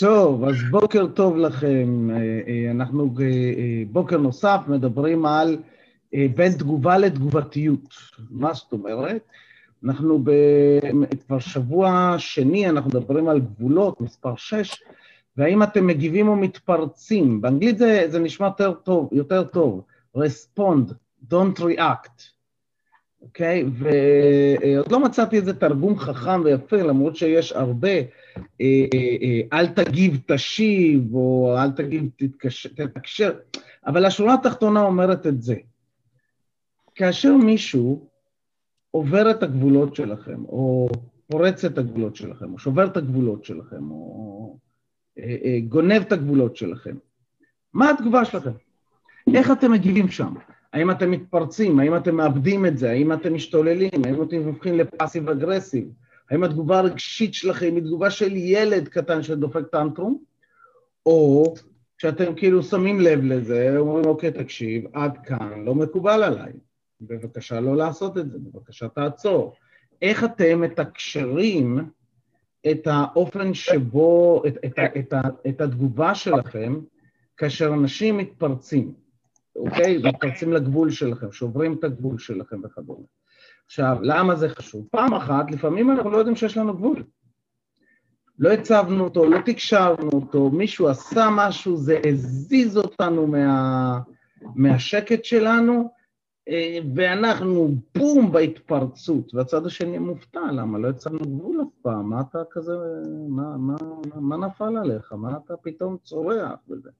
טוב, אז בוקר טוב לכם. אנחנו בוקר נוסף מדברים על בין תגובה לתגובתיות. מה זאת אומרת? אנחנו כבר שבוע שני, אנחנו מדברים על גבולות, מספר 6, והאם אתם מגיבים או מתפרצים. באנגלית זה, זה נשמע יותר טוב, יותר טוב. respond, don't react. אוקיי? ועוד לא מצאתי איזה תרגום חכם ויפה, למרות שיש הרבה, אה, אה, אה, אל תגיב תשיב, או אל תגיב תתקשר, אבל השורה התחתונה אומרת את זה. כאשר מישהו עובר את הגבולות שלכם, או פורץ את הגבולות שלכם, או שובר את הגבולות שלכם, או גונב את הגבולות שלכם, מה התגובה שלכם? איך אתם מגיבים שם? האם אתם מתפרצים? האם אתם מאבדים את זה? האם אתם משתוללים? האם אתם הופכים לפאסיב אגרסיב? האם התגובה הרגשית שלכם היא תגובה של ילד קטן שדופק טנטרום? או שאתם כאילו שמים לב לזה, אומרים, אוקיי, תקשיב, עד כאן, לא מקובל עליי. בבקשה לא לעשות את זה, בבקשה תעצור. איך אתם מתקשרים את האופן שבו, את, את, את, את, את התגובה שלכם כאשר אנשים מתפרצים? אוקיי? מתפרצים לגבול שלכם, שוברים את הגבול שלכם וכדומה. עכשיו, למה זה חשוב? פעם אחת, לפעמים אנחנו לא יודעים שיש לנו גבול. לא הצבנו אותו, לא תקשרנו אותו, מישהו עשה משהו, זה הזיז אותנו מה, מהשקט שלנו, אה, ואנחנו בום בהתפרצות, והצד השני מופתע, למה לא יצאנו גבול אף פעם? מה אתה כזה, מה, מה, מה, מה נפל עליך? מה אתה פתאום צורח וזה?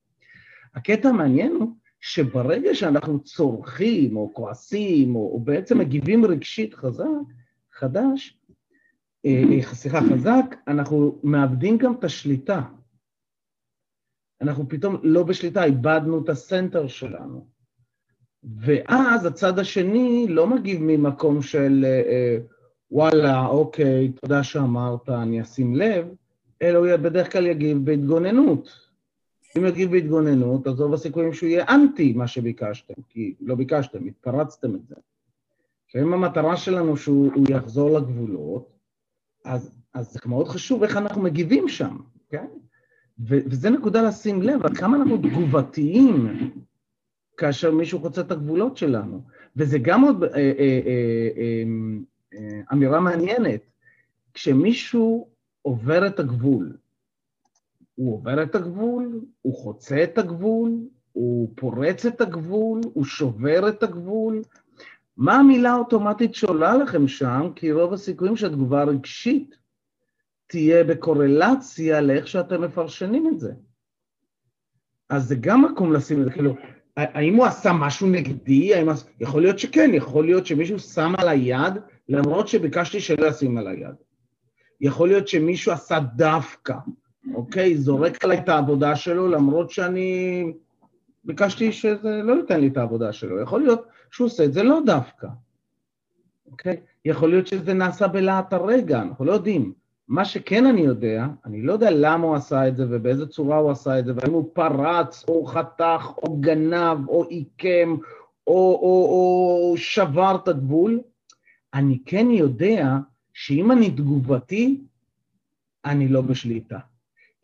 הקטע המעניין הוא שברגע שאנחנו צורכים או כועסים או, או בעצם מגיבים רגשית חזק, חדש, אה, אה, סליחה, חזק, אנחנו מאבדים גם את השליטה. אנחנו פתאום לא בשליטה, איבדנו את הסנטר שלנו. ואז הצד השני לא מגיב ממקום של אה, וואלה, אוקיי, תודה שאמרת, אני אשים לב, אלא הוא בדרך כלל יגיב בהתגוננות. אם יגיב בהתגוננות, אז רוב הסיכויים שהוא יהיה אנטי מה שביקשתם, כי לא ביקשתם, התפרצתם את זה. אם המטרה שלנו שהוא יחזור לגבולות, אז, אז זה מאוד חשוב איך אנחנו מגיבים שם, כן? וזה נקודה לשים לב, עד כמה אנחנו תגובתיים כאשר מישהו חוצה את הגבולות שלנו. וזה גם עוד אה, אה, אה, אמירה מעניינת. כשמישהו עובר את הגבול, הוא עובר את הגבול, הוא חוצה את הגבול, הוא פורץ את הגבול, הוא שובר את הגבול. מה המילה האוטומטית שעולה לכם שם? כי רוב הסיכויים שהתגובה הרגשית תהיה בקורלציה לאיך שאתם מפרשנים את זה. אז זה גם מקום לשים את זה, כאילו, האם הוא עשה משהו נגדי? האם... יכול להיות שכן, יכול להיות שמישהו שם על היד, למרות שביקשתי שלא ישים על היד. יכול להיות שמישהו עשה דווקא. אוקיי? זורק עליי את העבודה שלו, למרות שאני ביקשתי שזה לא ייתן לי את העבודה שלו. יכול להיות שהוא עושה את זה לא דווקא, אוקיי? יכול להיות שזה נעשה בלהט הרגע, אנחנו לא יודעים. מה שכן אני יודע, אני לא יודע למה הוא עשה את זה ובאיזה צורה הוא עשה את זה, והאם הוא פרץ, או חתך, או גנב, או עיקם, או, או, או שבר את הגבול. אני כן יודע שאם אני תגובתי, אני לא בשליטה.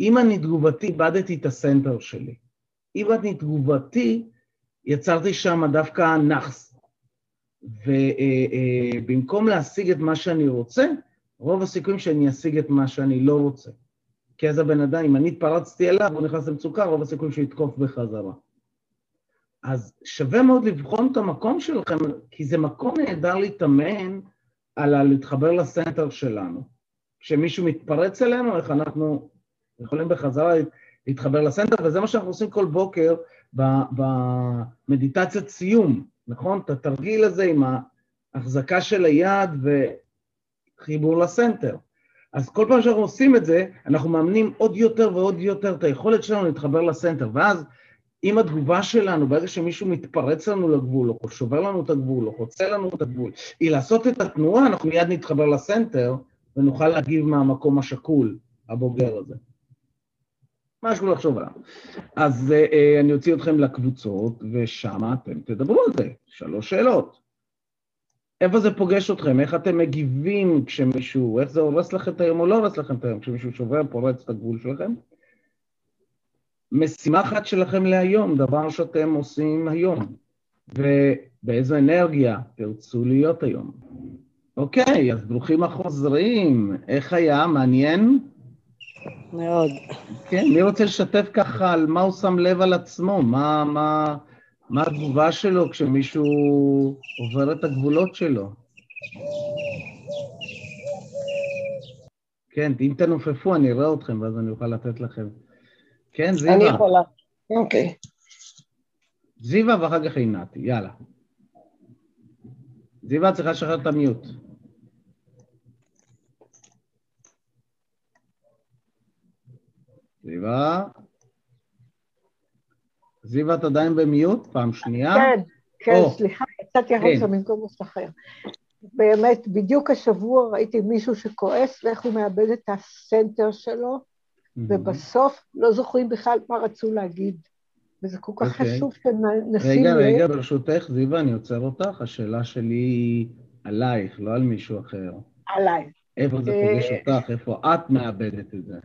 אם אני תגובתי, איבדתי את הסנטר שלי. אם אני תגובתי, יצרתי שם דווקא נאחס. ובמקום להשיג את מה שאני רוצה, רוב הסיכויים שאני אשיג את מה שאני לא רוצה. כי אז הבן אדם, אם אני התפרצתי אליו, הוא נכנס למצוקה, רוב הסיכויים שהוא יתקוף בחזרה. אז שווה מאוד לבחון את המקום שלכם, כי זה מקום נהדר להתאמן על להתחבר לסנטר שלנו. כשמישהו מתפרץ אלינו, איך אנחנו יכולים בחזרה להתחבר לסנטר, וזה מה שאנחנו עושים כל בוקר במדיטציית סיום, נכון? את התרגיל הזה עם ההחזקה של היד וחיבור לסנטר. אז כל פעם שאנחנו עושים את זה, אנחנו מאמנים עוד יותר ועוד יותר את היכולת שלנו להתחבר לסנטר, ואז אם התגובה שלנו, ברגע שמישהו מתפרץ לנו לגבול, או שובר לנו את הגבול, או חוצה לנו את הגבול, היא לעשות את התנועה, אנחנו מיד נתחבר לסנטר, ונוכל להגיב מהמקום השקול, הבוגר הזה. משהו לחשוב עליו. אז אה, אני אוציא אתכם לקבוצות, ושם אתם תדברו על זה. שלוש שאלות. איפה זה פוגש אתכם? איך אתם מגיבים כשמישהו, איך זה הורס לכם את היום או לא הורס לכם את היום, כשמישהו שובר, פורץ את הגבול שלכם? משימה אחת שלכם להיום, דבר שאתם עושים היום, ובאיזו אנרגיה תרצו להיות היום. אוקיי, אז ברוכים החוזרים. איך היה? מעניין? מאוד. כן, מי רוצה לשתף ככה על מה הוא שם לב על עצמו? מה, מה, מה התגובה שלו כשמישהו עובר את הגבולות שלו? כן, אם תנופפו אני אראה אתכם ואז אני אוכל לתת לכם. כן, זיווה. אני יכולה. אוקיי. זיווה ואחר כך עינתי, יאללה. זיווה צריכה לשחרר את המיוט. זיווה. זיווה, את עדיין במיוט? פעם שנייה? כן, כן, או, סליחה, יצאתי החוצה כן. במקום אחר. באמת, בדיוק השבוע ראיתי מישהו שכועס ואיך הוא מאבד את הסנטר שלו, mm-hmm. ובסוף לא זוכרים בכלל מה רצו להגיד. וזה כל כך okay. אוקיי. חשוב שנשים... רגע, רגע, ברשותך, זיווה, אני עוצר אותך. השאלה שלי היא עלייך, לא על מישהו אחר. עליי. איפה זה פוגש אה, אותך? איפה את מאבדת את זה?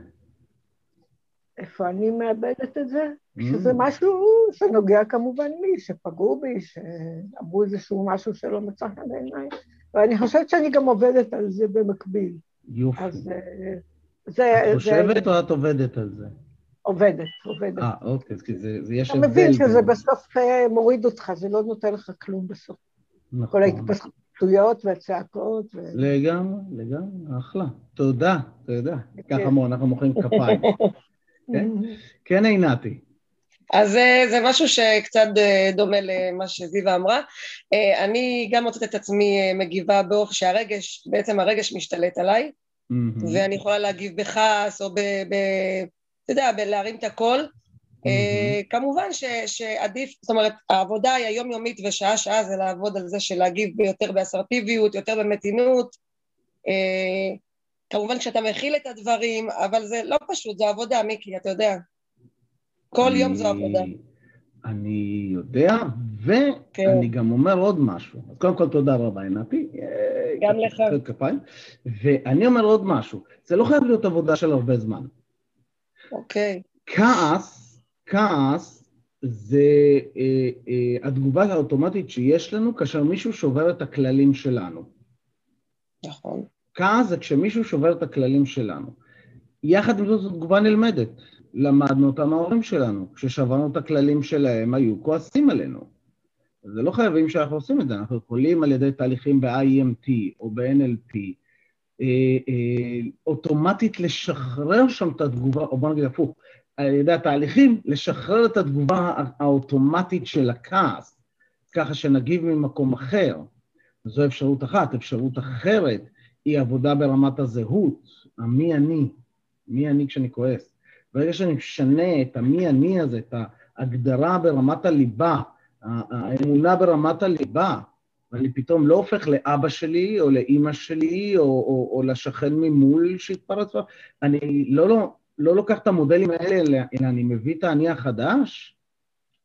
איפה אני מאבדת את זה? Mm. שזה משהו שנוגע כמובן לי, שפגעו בי, שאמרו איזשהו משהו שלא מצא חן בעיניי, ואני חושבת שאני גם עובדת על זה במקביל. יופי. אז אה, זה... את חושבת זה... או את עובדת על זה? עובדת, עובדת. אה, אוקיי, כי זה, זה יש הבדל. אתה מבין שזה בסוף אה, מוריד אותך, זה לא נותן לך כלום בסוף. נכון. כל ההתפתחויות והצעקות. ו... לגמרי, לגמרי, אחלה. תודה, תודה. ככה כן. אנחנו מוחאים כפיים. כן, כן עינתי. אז אה, זה משהו שקצת אה, דומה למה שזיווה אמרה. אה, אני גם מוצאת את עצמי מגיבה באופן שהרגש, בעצם הרגש משתלט עליי, mm-hmm. ואני יכולה להגיב בכעס או ב... ב אתה יודע, בלהרים את הקול. Mm-hmm. כמובן ש, שעדיף, זאת אומרת, העבודה היא היומיומית ושעה שעה זה לעבוד על זה של להגיב יותר באסרטיביות, יותר במתינות. כמובן כשאתה מכיל את הדברים, אבל זה לא פשוט, זו עבודה, מיקי, אתה יודע. כל אני, יום זו עבודה. אני יודע, ואני כן. גם אומר עוד משהו. אז קודם כל תודה רבה, עינתי. גם לך. כפיים. ואני אומר עוד משהו, זה לא חייב להיות עבודה של הרבה זמן. אוקיי. כעס, כעס זה אה, אה, התגובה האוטומטית שיש לנו כאשר מישהו שובר את הכללים שלנו. נכון. כעס זה כשמישהו שובר את הכללים שלנו. יחד עם זאת, זו תגובה נלמדת. למדנו אותה מההורים שלנו. כששברנו את הכללים שלהם, היו כועסים עלינו. זה לא חייבים שאנחנו עושים את זה, אנחנו יכולים על ידי תהליכים ב-IMT או ב-NLP, אה, אה, אוטומטית לשחרר שם את התגובה, או בוא נגיד הפוך, על ידי התהליכים, לשחרר את התגובה האוטומטית של הכעס, ככה שנגיב ממקום אחר. זו אפשרות אחת. אפשרות אחרת היא עבודה ברמת הזהות, המי אני, מי אני כשאני כועס. ברגע שאני משנה את המי אני הזה, את ההגדרה ברמת הליבה, האמונה ברמת הליבה, ואני פתאום לא הופך לאבא שלי או לאימא שלי או, או, או לשכן ממול שהתפרץ, אני לא, לא, לא לוקח את המודלים האלה, אלא אני מביא את האני החדש,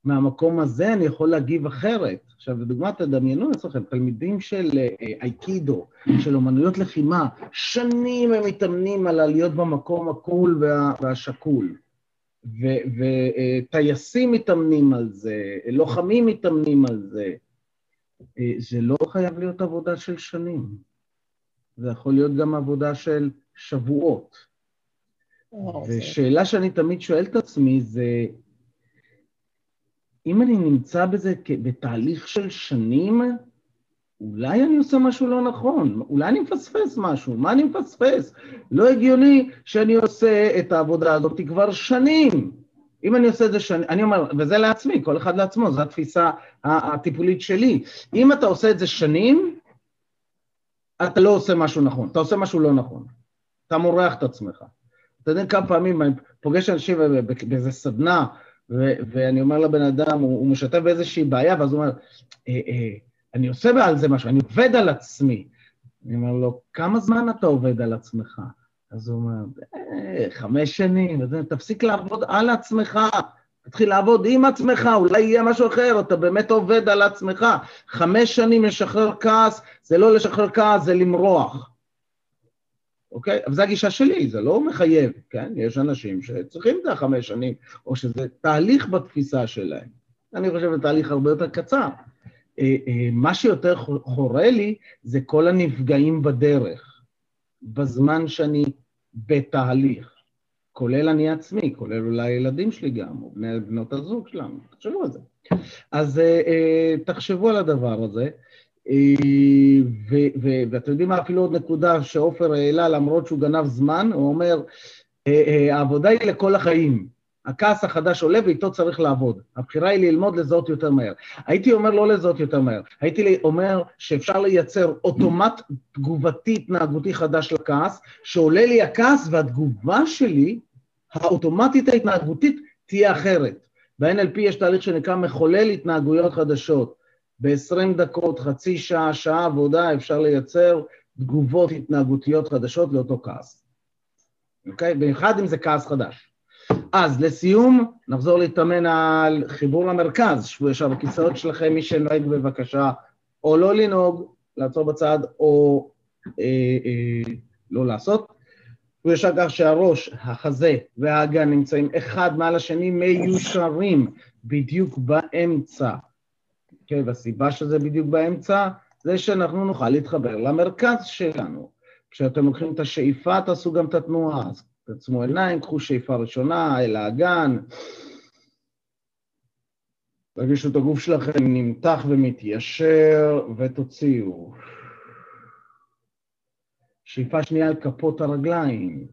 מהמקום הזה אני יכול להגיב אחרת. עכשיו, לדוגמה, תדמיינו אצלכם, תלמידים של אה, אייקידו, של אומנויות לחימה, שנים הם מתאמנים על להיות במקום הקול וה, והשקול. וטייסים מתאמנים על זה, לוחמים מתאמנים על זה. אה, זה לא חייב להיות עבודה של שנים. זה יכול להיות גם עבודה של שבועות. ושאלה שאני תמיד שואל את עצמי זה, אם אני נמצא בזה בתהליך של שנים, אולי אני עושה משהו לא נכון, אולי אני מפספס משהו, מה אני מפספס? לא הגיוני שאני עושה את העבודה הזאת כבר שנים. אם אני עושה את זה שנים, אני אומר, וזה לעצמי, כל אחד לעצמו, זו התפיסה הטיפולית שלי. אם אתה עושה את זה שנים, אתה לא עושה משהו נכון, אתה עושה משהו לא נכון. אתה מורח את עצמך. אתה יודע כמה פעמים אני פוגש אנשים באיזה סדנה, ואני אומר לבן אדם, הוא, הוא משתף באיזושהי בעיה, ואז הוא אומר, אה, אה, אני עושה על זה משהו, אני עובד על עצמי. אני אומר לו, כמה זמן אתה עובד על עצמך? אז הוא אומר, אה, חמש שנים, אז תפסיק לעבוד על עצמך, תתחיל לעבוד עם עצמך, אולי יהיה משהו אחר, אתה באמת עובד על עצמך. חמש שנים לשחרר כעס, זה לא לשחרר כעס, זה למרוח. אוקיי? אבל זו הגישה שלי, זה לא מחייב, כן? יש אנשים שצריכים את החמש שנים, או שזה תהליך בתפיסה שלהם. אני חושב שזה תהליך הרבה יותר קצר. אה, אה, מה שיותר חורה לי זה כל הנפגעים בדרך, בזמן שאני בתהליך, כולל אני עצמי, כולל אולי הילדים שלי גם, או בני בנות הזוג שלנו, תחשבו על זה. אז אה, תחשבו על הדבר הזה. ואתם יודעים מה, אפילו עוד נקודה שעופר העלה, למרות שהוא גנב זמן, הוא אומר, העבודה היא לכל החיים. הכעס החדש עולה ואיתו צריך לעבוד. הבחירה היא ללמוד לזהות יותר מהר. הייתי אומר לא לזהות יותר מהר, הייתי אומר שאפשר לייצר אוטומט תגובתי התנהגותי חדש לכעס, שעולה לי הכעס והתגובה שלי, האוטומטית ההתנהגותית, תהיה אחרת. ב-NLP יש תהליך שנקרא מחולל התנהגויות חדשות. ב-20 דקות, חצי שעה, שעה עבודה, אפשר לייצר תגובות התנהגותיות חדשות לאותו כעס. אוקיי? במיוחד אם זה כעס חדש. אז לסיום, נחזור להתאמן על חיבור למרכז. שבו ישר בכיסאות שלכם, מי שנוהג בבקשה, או לא לנהוג, לעצור בצד, או אה, אה, לא לעשות. הוא ישר כך שהראש, החזה והאגן נמצאים אחד מעל השני, מיושרים בדיוק באמצע. כן, והסיבה שזה בדיוק באמצע, זה שאנחנו נוכל להתחבר למרכז שלנו. כשאתם לוקחים את השאיפה, תעשו גם את התנועה. אז תעצמו עיניים, קחו שאיפה ראשונה אל האגן. תרגישו את הגוף שלכם נמתח ומתיישר, ותוציאו. שאיפה שנייה על כפות הרגליים.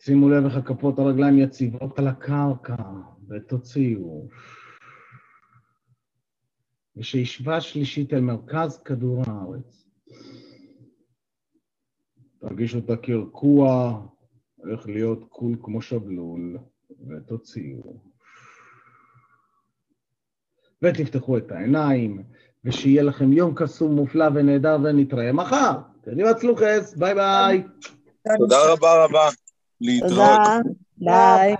שימו לב איך הכפות הרגליים יציבות על הקרקע, ותוציאו. ושאיפה שלישית אל מרכז כדור הארץ. תרגישו את הקרקוע, הולך להיות קול כמו שבלול, ותוציאו. ותפתחו את העיניים, ושיהיה לכם יום קסום מופלא ונהדר, ונתראה מחר. קדימה צלוחס, ביי ביי. תודה רבה רבה. להתראות. ביי.